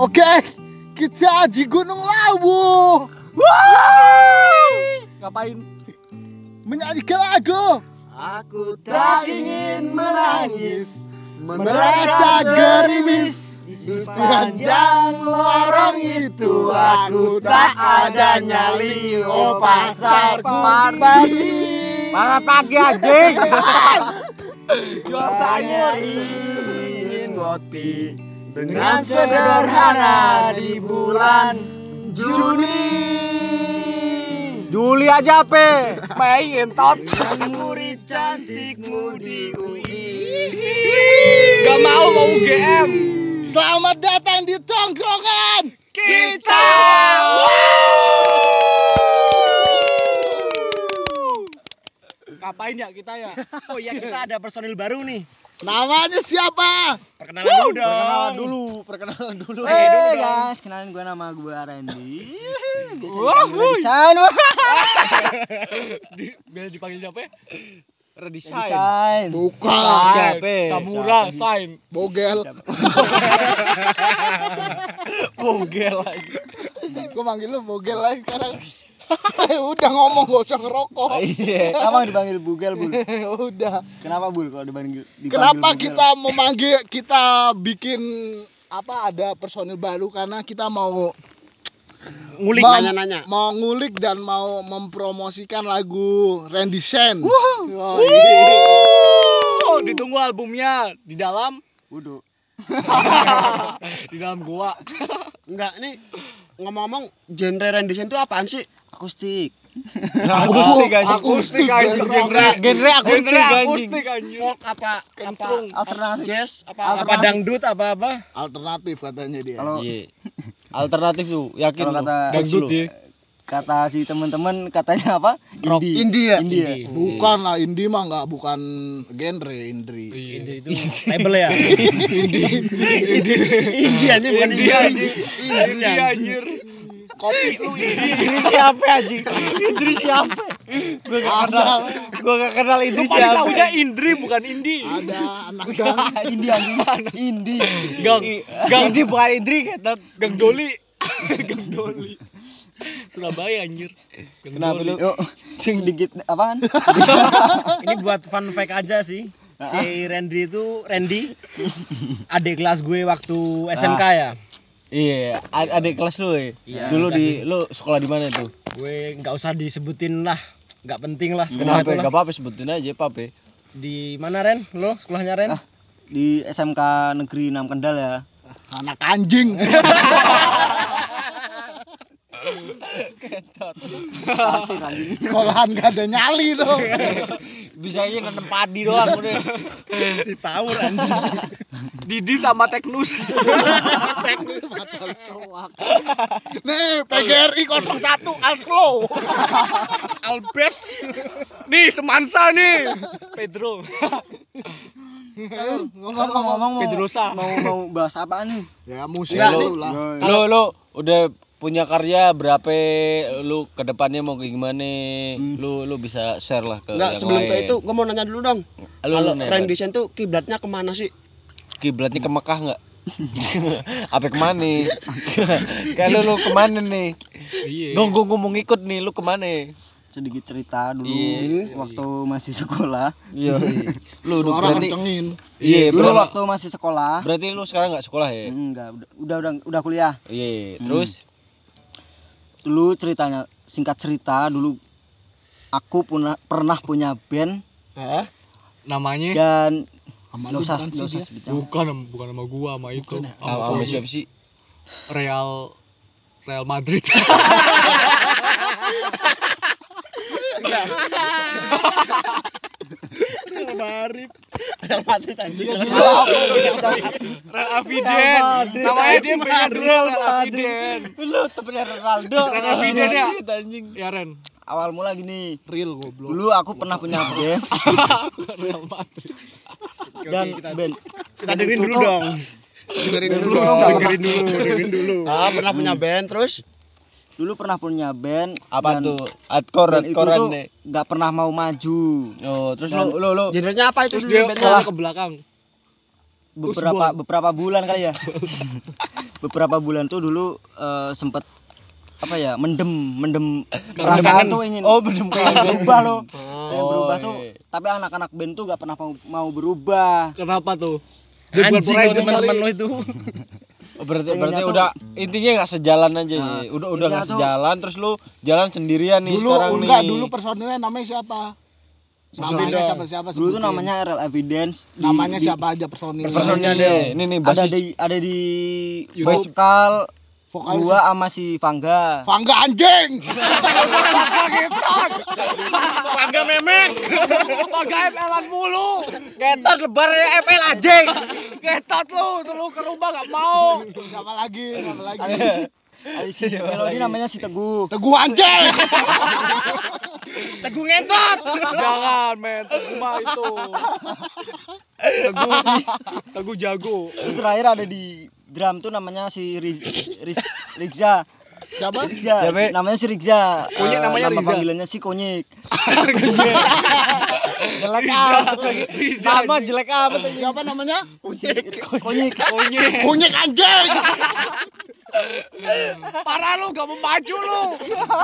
Oke, kita di Gunung Lawu. Ngapain? menyanyikan lagu. Aku tak ingin menangis Mereka gerimis. Di sepanjang lorong itu Aku tak ada nyali. Oh pasar pagi. Malah pagi anjing. Hanya ingin ngopi Dengan sederhana di bulan Juni Juli aja pe. Mei entot. Murid cantikmu di UI Gak mau mau UGM. Selamat datang di tongkrongan Kita. Ngapain ya kita ya? Oh iya kita ada personil baru nih Namanya siapa? Perkenalan dulu dong Perkenalan dulu, perkenalan dulu. Hey guys, kenalin gue nama gue Randy. Wah, Di- Biar dipanggil siapa? Redesign. desain. Bukan Siapa? Samura, sign. Bogel Bogel lagi. Gue manggil lu Bogel lagi sekarang Udah ngomong gak usah ngerokok. Iya, kenapa dipanggil Bugel, Bul? Udah. Kenapa, Bul, kalau dipanggil, dipanggil Kenapa Bugel? kita memanggil Kita bikin Apa ada personil baru? Karena kita mau Ngulik mau- nanya-nanya. Mau ngulik dan mau mempromosikan lagu Randy Sen Oh, Oh, ditunggu albumnya. Di dalam? Wudhu. di dalam gua. Enggak nih ngomong-ngomong genre rendition itu apaan sih? Akustik. Akustik, akustik anjing genre Genre akustik, akustik anjing. Folk apa apa Alternatif. jazz apa apa dangdut apa apa? Alternatif katanya dia Kalau Iya. Alternatif tuh, yakin kata Dangdut ya. Kata si teman-teman katanya apa? Indie. Indie ya? Indie. ya? Bukan lah indie mah nggak bukan genre indie Itu label ya. Indie aja bukan Indie indie. anjing. Indie Indie anjir. Kopi lu indie Idris siapa anjing? Idris siapa? Gua gak kenal. Gua gak kenal Lu Idris paling siapa. tahunya Indri bukan Indi. Ada anak gang Indie anjing. Indie. Gang Gang ini bukan Indri kata Gang Doli. Gang Doli. Surabaya anjir. Kenapa lu? Yuk, sedikit apaan? Ini buat fun fact aja sih. Si Randy itu Randy adik kelas gue waktu SMK ya. Iya, ad- adik kelas lu ya. Iya, Dulu di lu sekolah di mana tuh? Gue nggak usah disebutin lah. nggak penting lah sekolah Kenapa? Gak apa-apa sebutin aja, Pape. Di mana Ren? Lo sekolahnya Ren? Ah. Di SMK Negeri 6 Kendal ya. anak anjing. sekolahan gak ada nyali dong Bisa aja nanam padi doang udah. si tawur anjing. Didi sama Teknus. nih PGRI 01 Alslo Albes. Nih Semansa nih. Pedro. Ngomong-ngomong mau Pedrosa. mau mau bahas apa nih? ya musik lu, lu udah punya karya berapa lu ke depannya mau kayak gimana lu lu bisa share lah ke Enggak yang sebelum ke lain. itu gue mau nanya dulu dong. Lu- Kalau rendition tuh kiblatnya ke mana sih? kiblatnya ke Mekah nggak apa ke mana kalau lu ke mana nih Iya. Gua, gua, gua mau ngikut nih lu ke mana Sedikit cerita dulu Iya. waktu masih sekolah. iya lu lu suara berarti kencengin iya Dulu berarti, waktu masih sekolah. berarti lu sekarang nggak sekolah ya Enggak, udah udah udah, udah kuliah. iya terus Dulu ceritanya singkat cerita dulu aku pernah pernah punya band. Hah? Namanya? Dan nggak lu usah bukan nggak usah bukan bukan sama gua sama itu. ah, Sama sama siapa sih? Real Real Madrid. Madrid. Real Madrid anjing. Real Aviden. Namanya dia dulu Real Aviden. lu temennya Ronaldo Real Aviden ya. anjing Ya Ren. Awal mula gini. real goblok Dulu aku pernah punya band Real Madrid. dan band Kita dengerin dulu dong. Dengerin dulu dong. Dengerin dulu, dengerin dulu. Ah, pernah punya band terus dulu pernah punya band apa dan tuh? Hardcore band itu nggak pernah mau maju. Oh terus Dan- lu lu genrenya apa itu Terus dia bandnya? salah ke belakang. beberapa beberapa bulan kali ya. Beberapa bulan tuh dulu eh, sempet apa ya mendem mendem perasaan tuh ingin. Oh mendem pengen berubah loh. Pengen berubah tuh. tapi anak-anak band tuh gak pernah mau, mau berubah. Kenapa tuh? Dia bukan Anjing teman-teman kali. lo itu. Oh, berarti Pengennya berarti tuh- udah intinya nggak sejalan aja ya. Nah, Udah udah nggak sejalan terus lu jalan sendirian nih dulu sekarang enggak nih. dulu personilnya namanya siapa namanya siapa siapa dulu tuh namanya RL Evidence di- namanya di- siapa aja personilnya personilnya deh. Ini nih ada basis di ada di vokal Vokalis gua sama si Vangga Fangga anjing Pangga memek. Pangga FL-an mulu. Ngetot lebar ya FL anjing. Ngetot lu, selalu ke rumah gak mau. siapa lagi siapa lagi ada si melodi namanya si Teguh teguh anjing Teguh ngentot. Jangan men, teguh mah itu. Teguh, teguh jago. terus terakhir ada di drum tuh namanya si Riz, Riz, Rigza siapa Rigza namanya si Rigza Konyek Eh, namanya nama Riza. panggilannya si Konyek Jelek amat lagi. Nama jelek amat lagi. siapa namanya Konyek Konyek. kunyit anjing Parah lu, gak mau maju lu.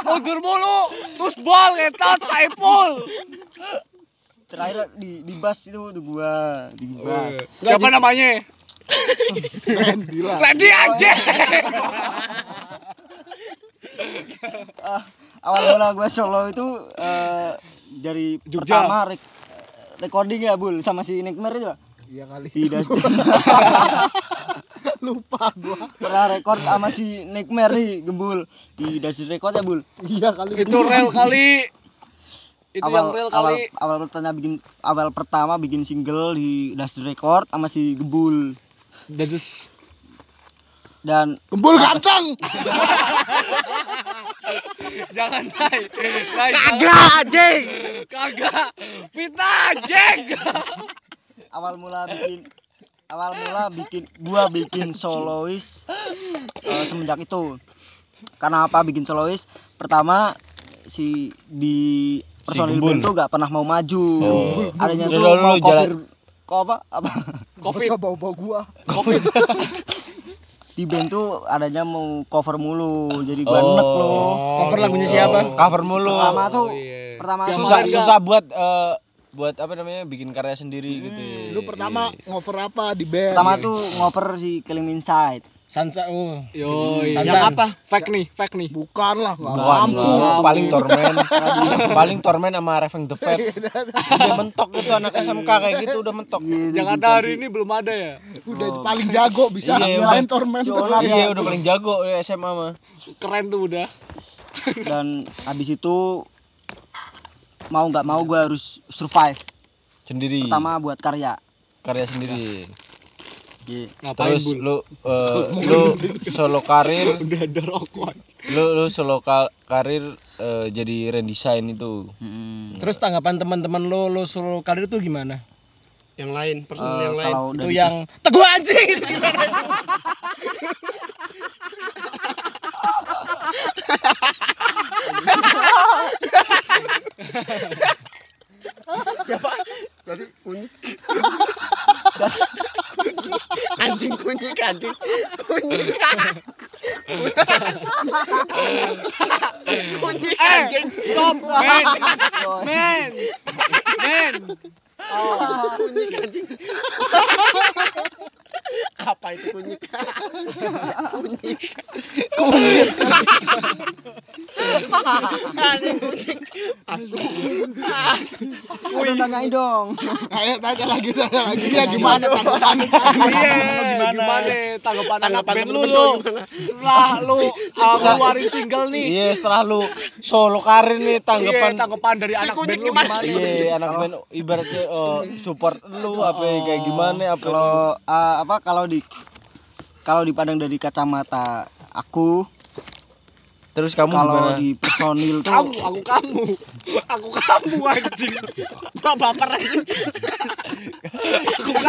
Mundur mulu. Terus bol, ngetot, saipul. terakhir di di bass itu tuh gua di bass Siapa namanya? Randy lah Randy anjing. Ah, awal mula gua solo itu eh, dari Jogja. pertama rek- recording ya bul sama si Nikmer itu? Iya kali. Di das lupa gua. Pernah record sama si Nikmer nih gembul di das record ya bul? Iya kali. Itu rel kali. Itu yang awal real awal kali. awal pertama bikin awal pertama bikin single di das record sama si gembul Dasus. dan gembul ganteng Jangan naik. Kagak anjing. Kagak. Fitnah anjing. awal mula bikin awal mula bikin gua bikin solois eh, semenjak itu karena apa bikin solois pertama si di personil band tuh gak pernah mau maju adanya Terus tuh mau jalan- cover kok apa apa covid bau bau gua di band tuh adanya mau cover mulu jadi gua Oh. enek loh Cover lagunya siapa? Cover mulu. pertama tuh iya. pertama Susah susah buat eh, buat apa namanya bikin karya sendiri gitu. ya. lu pertama ngover apa di band pertama tuh ngoper si Killing Inside Sansa oh. Yo, Sansan. yang apa? Fake nih, fake nih. bukan lah nggak Bukan, mampu enggak. paling tormen paling tormen sama Reveng the Fat udah mentok itu anak SMK kayak gitu udah mentok Jakarta hari ini belum ada ya. udah paling jago bisa Iya, nyalain udah. torment iya udah paling jago ya SMA mah Keren tuh udah. dan habis itu mau nggak mau gua harus survive sendiri pertama buat karya karya sendiri Iya. Ngapain terus bun? lu eh, lu solo karir Udah ada rokok. lu lu solo ka- karir eh, jadi redesign itu Mm-mm. Terus tanggapan teman-teman lo lo solo karir itu gimana? Yang lain, personil Eh, yang lain. Itu yang teguh anjing itu gimana? ิคุณยิ่งการจริงคุณยิ่งการคุณยิ่งการจริงส้มแมนแมนแมนคุณยิ่งการจริงอาไปคุณนิการคุณนิการคุณนิกงรคุณน udah tanyain dong Ayo tanya lagi tanya lagi dia gimana tanggapan Iya, gimana? Tanggapan anak band lu lu. Setelah lu ngeluarin single nih. iya setelah lu solo karir nih Iya, tanggapan tanggapan dari anak band lu gimana? iya anak band ibaratnya eh, support lu apa ya, kayak gimana apa kalau eh, apa kalau di kalau dipandang dari kacamata aku terus kamu kalau gimana di personil tuh Kamu, aku kamu. Aku kamu anjing. Baper anjing.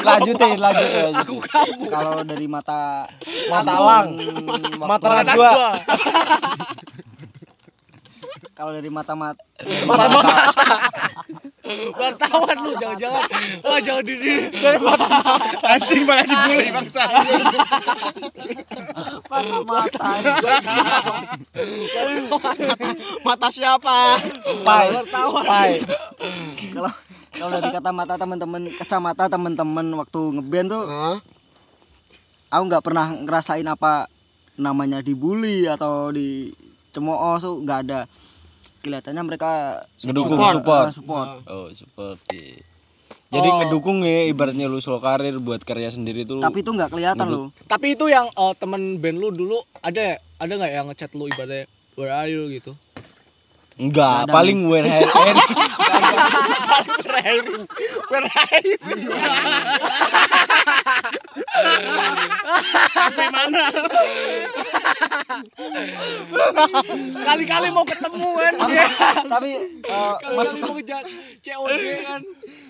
lanjutin lanjutin Aku kamu. kalau dari mata mata lang mata najwa gua. kalau dari mata mat dari mata wartawan lu jangan-jangan ah jangan di sini Anjing malah dibully bangsa. mata Mata siapa? Spy. Spy. kalau kalau dari kata mata teman-teman kacamata teman-teman waktu ngeband tuh Hah? aku nggak pernah ngerasain apa namanya dibully atau dicemooh tuh nggak ada kelihatannya mereka Ngedukung, support, support. eh, support. Oh, seperti. Jadi ngedukung ya ibaratnya lu slow karir buat karya sendiri tuh. tapi itu nggak kelihatan loh tapi itu yang eh, temen band lu dulu ada ada nggak yang ngechat lu ibaratnya where are you? gitu? Enggak, paling wear hair and sekali-kali mau ketemu kan dia. tapi eh, sekali mau COD kan.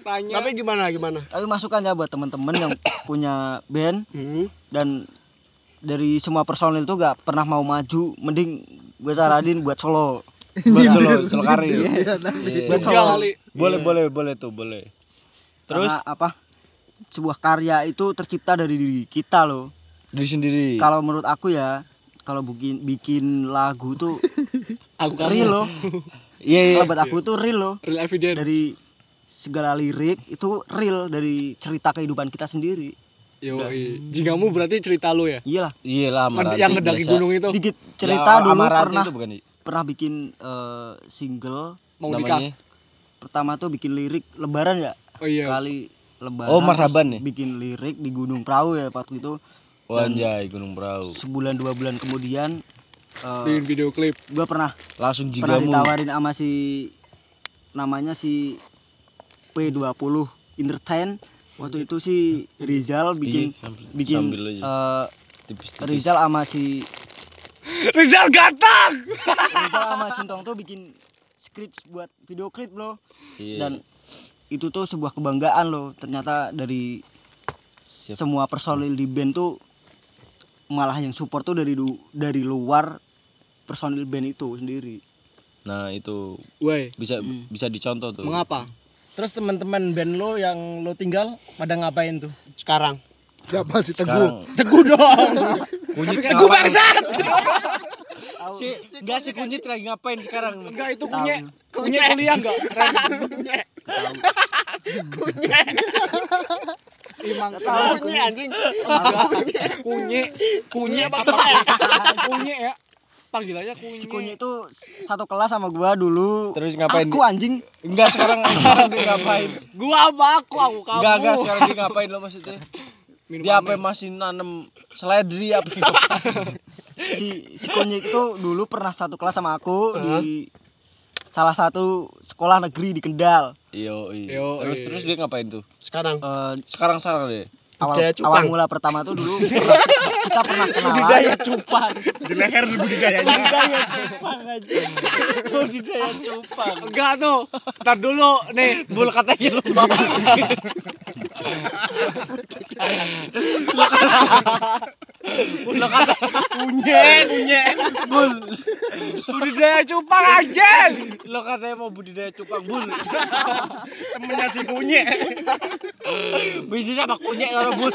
Tanya. Tapi gimana gimana? tapi masukan ya buat teman-teman yang punya band. Dan dari semua personil tuh gak pernah mau maju. Mending gue saranin buat solo. Buat slow, slow karir. buat Jogja solo kali. Boleh, boleh, boleh tuh, boleh. Terus? Karena apa sebuah karya itu tercipta dari diri kita loh. Diri sendiri. kalau menurut aku ya kalau bikin bikin lagu tuh aku real loh. Iya, iya. kalau buat aku tuh real loh. Real evidence. Dari segala lirik itu real dari cerita kehidupan kita sendiri. Yo jingamu berarti cerita lu ya? Iyalah. Iya lah, Maranti yang ngedaki gunung itu. Dikit cerita Ya, dulu pernah itu bukan pernah bikin eh, single mau nikah? Namanya. pertama tuh bikin lirik lebaran ya? Oh iya. Kali lebaran Oh, terus marhaban nih. bikin lirik di Gunung Perahu ya waktu itu Oh, anjay, Gunung Perahu. sebulan dua bulan kemudian eh, bikin video klip gue pernah Langsung pernah jigamu. ditawarin sama si namanya si P20 Entertain waktu itu si Rizal bikin sambil- bikin sambil aja. eh, Tipis-tipis. Rizal sama si Rizal Gatang Rizal sama Sintong tuh bikin skrip buat video klip loh Iya. dan itu tuh sebuah kebanggaan loh ternyata dari semua personil di band tuh malah yang support tuh dari du- dari luar personil band itu sendiri Nah, itu Woi bisa bisa dicontoh tuh. mengapa Terus teman-teman band lo yang lo tinggal pada ngapain tuh? Sekarang. Siapa sih Teguh? Teguh dong. kunyit Teguh bangsat. si enggak si kunyit lagi ngapain sekarang? enggak itu kunye kunye kuliah enggak kunye Imang kunye anjing. Kunye kunye apa kunye ya. Panggilannya kunye si Kunyi. Itu satu kelas sama gua dulu. Terus ngapain aku anjing. Enggak sekarang sekarang dia ngapain? gua apa aku aku kamu. Enggak enggak sekarang dia ngapain lo maksudnya? Dia apa masih nanem seledri apa? Gitu? si si Kunyi itu dulu pernah satu kelas sama aku di salah satu sekolah negeri di Kendal Iyo, iya. Yo, Terus terus dia ngapain tuh? Sekarang. Eh, Sekarang sekarang deh. awal awal mula pertama tuh dulu kita pernah kenalan cupang Di leher budidayanya. budidaya cupang aja Budidaya cupang. enggak tuh ntar dulu nih Bul katanya lu Kunye, kunye. Bul. budidaya cupang anjing Lo katanya mau budidaya cupang bul. Temennya si kunye. Bisnis apa kunyek kalau bul.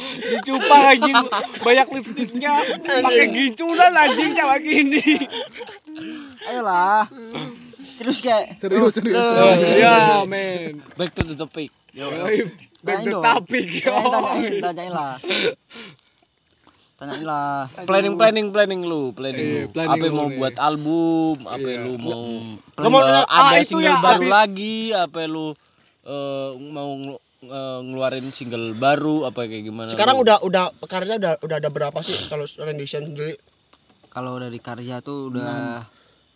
di cupang anjing banyak lipstiknya pakai giculan anjing sama gini ayolah serius kayak Serius, serius. ya men Back to the topic. Yoi, back Tanyain the dong. topic yo tanyain, tanyain lah tanyain lah Planning planning planning lu, planning Iya, lu. planning Apa lu mau nih. buat album, apa lu mau eh, ah, ada itu single ya, baru habis. lagi, apa lu eh, mau ngelu- eh, ngeluarin single baru apa kayak gimana? Sekarang lu? udah udah karyanya udah udah ada berapa sih kalau rendition sendiri? kalau dari karya tuh udah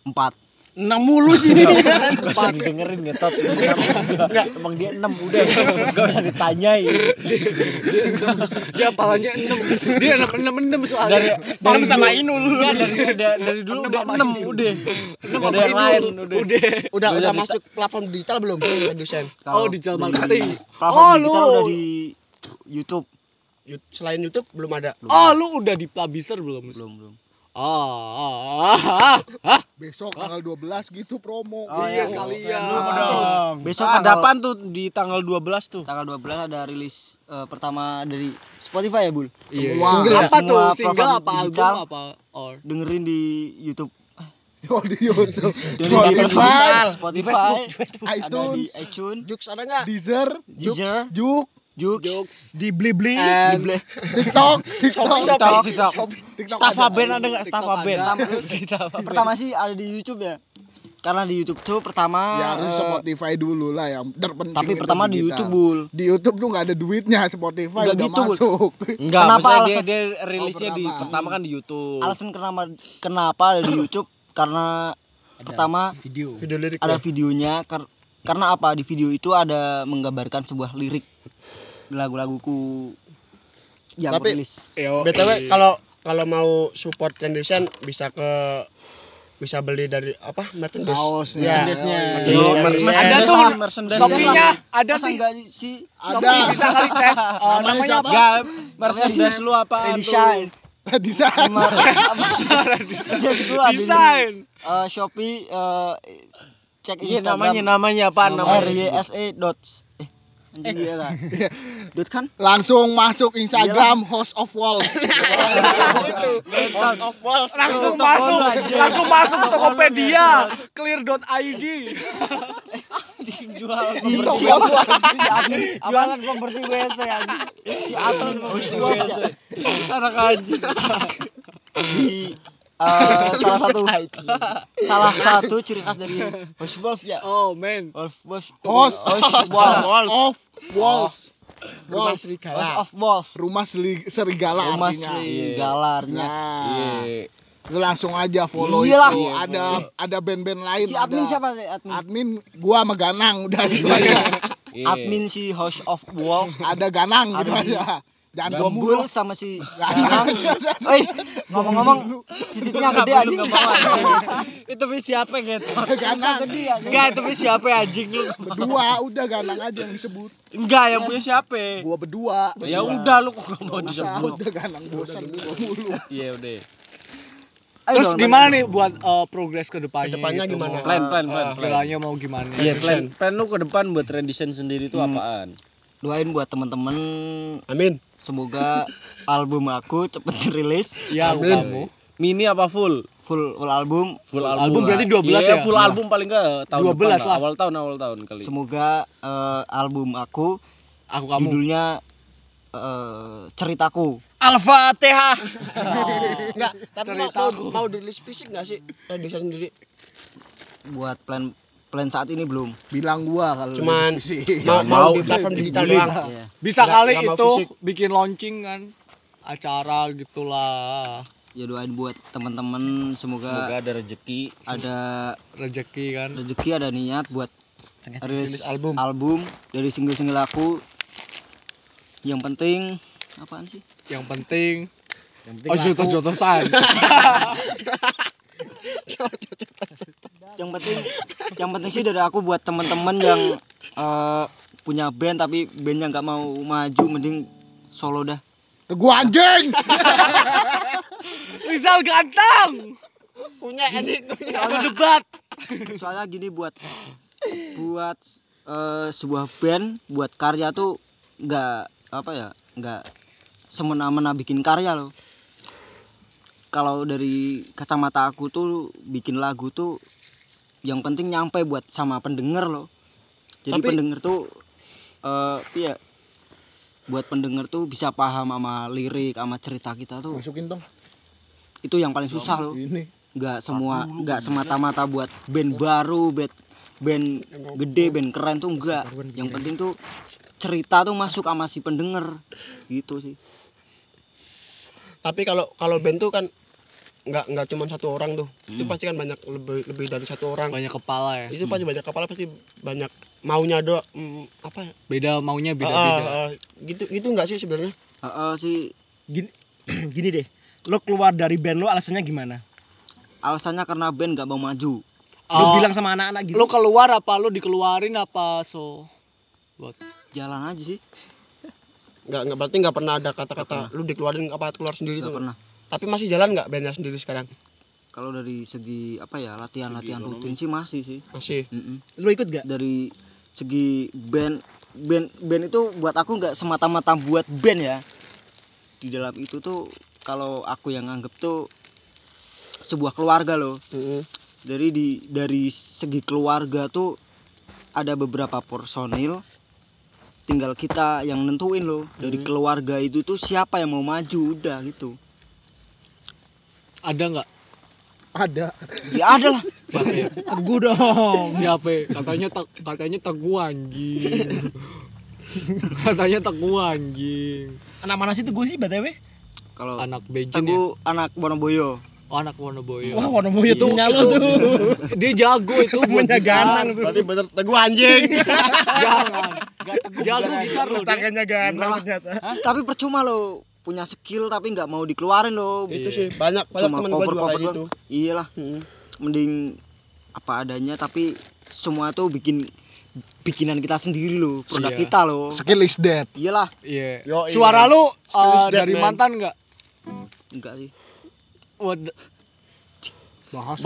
empat Enam mulu sini. Gak usah dengerin ngetot. Enggak, emang dia 6 udah. Gak usah ditanyain. Dia palanya enam. Dia enam enam enam soalnya. Dari dari sama Inul. Enggak, dari, dari, dari dulu udah 6 udah. Gak ada yang lain udah. Udah. Udah udah masuk platform digital belum rendition? oh di jalan marketing. platform oh digital lu. udah di YouTube. Selain YouTube belum ada. oh lu udah di publisher belum? Belum belum Ah, ah, ah, besok tanggal 12 gitu promo iya sekalian. Besok ada apaan tuh di tanggal 12 tuh? Tanggal 12 ada rilis eh, pertama dari Spotify ya, Bul. Semua. Apa tuh? Semua Single platform apa album digital. apa? Or Dengerin di YouTube. Oh, di YouTube Dengerin di Spotify Spotify, ada di iTunes iTunes, Jux ada enggak? Deezer Deezer, Juk Juk, jokes Di Blibli. and TikTok TikTok TikTok. TikTok Staffa ada. band ada? TikTok band. ada. Pertama sih ada di YouTube ya. Karena di YouTube tuh pertama ya harus eh, Spotify dulu lah yang terpenting tapi pertama di. YouTube, Bul. di YouTube tuh nggak ada duitnya Spotify Nggak udah gitu, Bul. masuk Enggak, Kenapa maksudnya dia, alasan- dia rilisnya di pertama. pertama kan di YouTube. alasan kenapa kenapa ada di YouTube karena pertama Video. Video lirik ada videonya kar- karena apa di video itu ada menggambarkan sebuah lirik lagu-laguku yang Tapi- rilis BTW kalau kalau mau support Rendition bisa ke bisa beli dari apa merchandise kaosnya Ya. Merchandise-nya. Iya, merchandise. ada tuh merchandise. Shopee-nya ada sih. enggak sih ada bisa kali cek. Eh, Namanya apa? Merchandise lu apa di, Desain. eh, Shopee eh, cek Iya Instagram namanya namanya apa namanya? R Y S E dot eh anjing iya kan dot kan langsung masuk Instagram Host of Walls. Langsung masuk, langsung masuk Tokopedia, clear.id. jual apa Jualan pembersih WC anjing. si admin Anak anjing. Eh, salah satu salah satu ciri khas dari Host Wolf ya? Oh man. Wolf Wolf of Walls rumah Walls serigala. Host of Wolf rumah seri- serigala Rumah artinya. serigala artinya. Nah Iya. lu langsung aja follow Iyalah. itu. Ada ada band-band lain si admin ada. siapa sih? Admin. Admin gua sama Ganang udah itu aja Iya. admin si House of Wolf ada Ganang gitu aja jangan Gombul sama si Ganang Oi, ngomong-ngomong titiknya gede anjing. Itu bis siapa gitu? Ganang. Enggak, itu bis siapa anjing lu? berdua udah Ganang aja yang disebut Enggak, yang punya siapa? gua berdua Ya udah lu kok mau disebut. udah Ganang bosan gua mulu Iya udah. Ayo Terus gimana nih buat eh, progres ke depannya? Ke depannya gitu? gimana? Mau- Plan plan plan. plan. Kiranya mau gimana? Iya, plan plan lu ke depan buat rendition sendiri itu apaan? Doain buat teman-teman amin semoga album aku cepet rilis Ya, aku kamu. Mini apa full? full full album. Full Album berarti 12 Iya, ya? full album paling enggak tahun 12 depan lah. Awal tahun awal tahun kali. Semoga eh, album aku Aku kamu. judulnya eh, ceritaku. Al-Fatihah. enggak tapi mau, mau, mau dirilis fisik enggak sih Rendition sendiri Buat plan plan saat ini belum. bilang gua kalau cuman mau, mau di platform digital doang Iya. Bisa Nggak- kali itu fisik. bikin launching kan acara gitulah. Ya doain buat teman-teman Semoga semoga ada rezeki. ada Rezeki kan. rezeki ada niat buat rilis album. album dari single-single aku. Yang penting apaan sih? Yang penting Oh, jotos-jotosan. yang penting yang penting sih dari aku buat teman-teman yang eh, punya band tapi bandnya nggak mau maju mending solo dah gua anjing Rizal ganteng. punya anjing Aku debat. soalnya gini buat buat eh, sebuah band buat karya tuh nggak apa ya nggak semena-mena bikin karya loh kalau dari kacamata aku tuh bikin lagu tuh yang penting nyampe buat sama pendengar loh. Jadi Tapi- pendengar tuh eh iya buat pendengar tuh bisa paham sama lirik sama cerita kita tuh. Masukin dong. Itu yang paling susah loh. Ini. Nggak semua nggak semata-mata buat band baru band band gede band keren tuh enggak yang penting tuh cerita tuh masuk sama si pendenger gitu sih. Tapi kalau kalau band tuh kan nggak nggak cuma satu orang tuh itu pasti kan banyak lebih lebih dari satu orang Banyak kepala ya. itu pasti banyak kepala pasti banyak maunya do mm, apa ya Beda maunya Ah, beda-beda. ah, ah, gitu gitu nggak sih sebenarnya Heeh, sih Gini, gini deh. Lo keluar dari band lo alasannya gimana? alasannya karena band nggak mau maju Lo Oh. bilang sama anak-anak gitu. Lu keluar apa lu dikeluarin apa so? Buat jalan aja sih nggak nggak berarti nggak pernah ada kata-kata lu dikeluarin apa keluar sendiri nggak tuh pernah Tapi masih jalan nggak bandnya sendiri sekarang? Kalau dari segi apa ya latihan-latihan rutin sih masih sih. Masih. Mm-mm. Lu ikut gak? Dari segi band band band itu buat aku nggak semata-mata buat band ya. Di dalam itu tuh kalau aku yang anggap tuh sebuah keluarga loh. Heeh. Dari di dari segi keluarga tuh ada beberapa personil tinggal kita yang nentuin loh dari keluarga itu tuh siapa yang mau maju udah gitu Ada nggak? ada ya ada lah Siapa ya? Teguh dong. Siapa? ya? Katanya tak katanya teguh anjing. katanya teguh anjing. Anak mana sih Teguh sih BTW? kalau Anak Beijing ya. Teguh anak Wonoboyo Oh, anak Wonoboyo. Wah, Wonoboyo tuh punya lu tuh. Dia jago itu gitar. Ganang tuh. Berarti bener teguh anjing. Jangan. Gak teguh jago gitar loh dia. Tangannya Ganang ternyata. tapi percuma lo punya skill tapi nggak mau dikeluarin lo itu sih banyak banyak cuma teman gua cover juga cover kayak gitu. iyalah Hmm. mending apa adanya tapi semua tuh bikin bikinan kita sendiri lo produk Iya. kita lo skill is dead iyalah Iya. Yo, iya. Suara lu Skill is uh, dead, dari man. mantan nggak? enggak sih Wad- bahas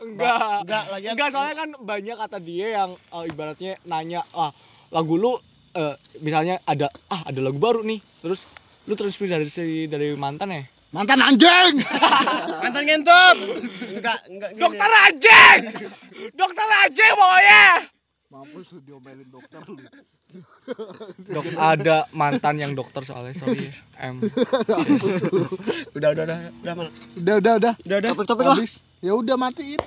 Enggak. Enggak, lagian Enggak, soalnya kan banyak kata dia yang uh, ibaratnya nanya, ah lagu lu eh, misalnya ada ah ada lagu baru nih. Terus lu terinspirasi dari dari mantan ya? mantan anjing Mantan ngentut. enggak enggak gini. Dokter anjing. Dokter anjing pokoknya. mampus lu diomelin dokter lu Dok, ada mantan yang dokter soalnya sorry ya. M. Udah udah udah udah mana? udah udah udah Udah udah. topik topik lah habis ya udah matiin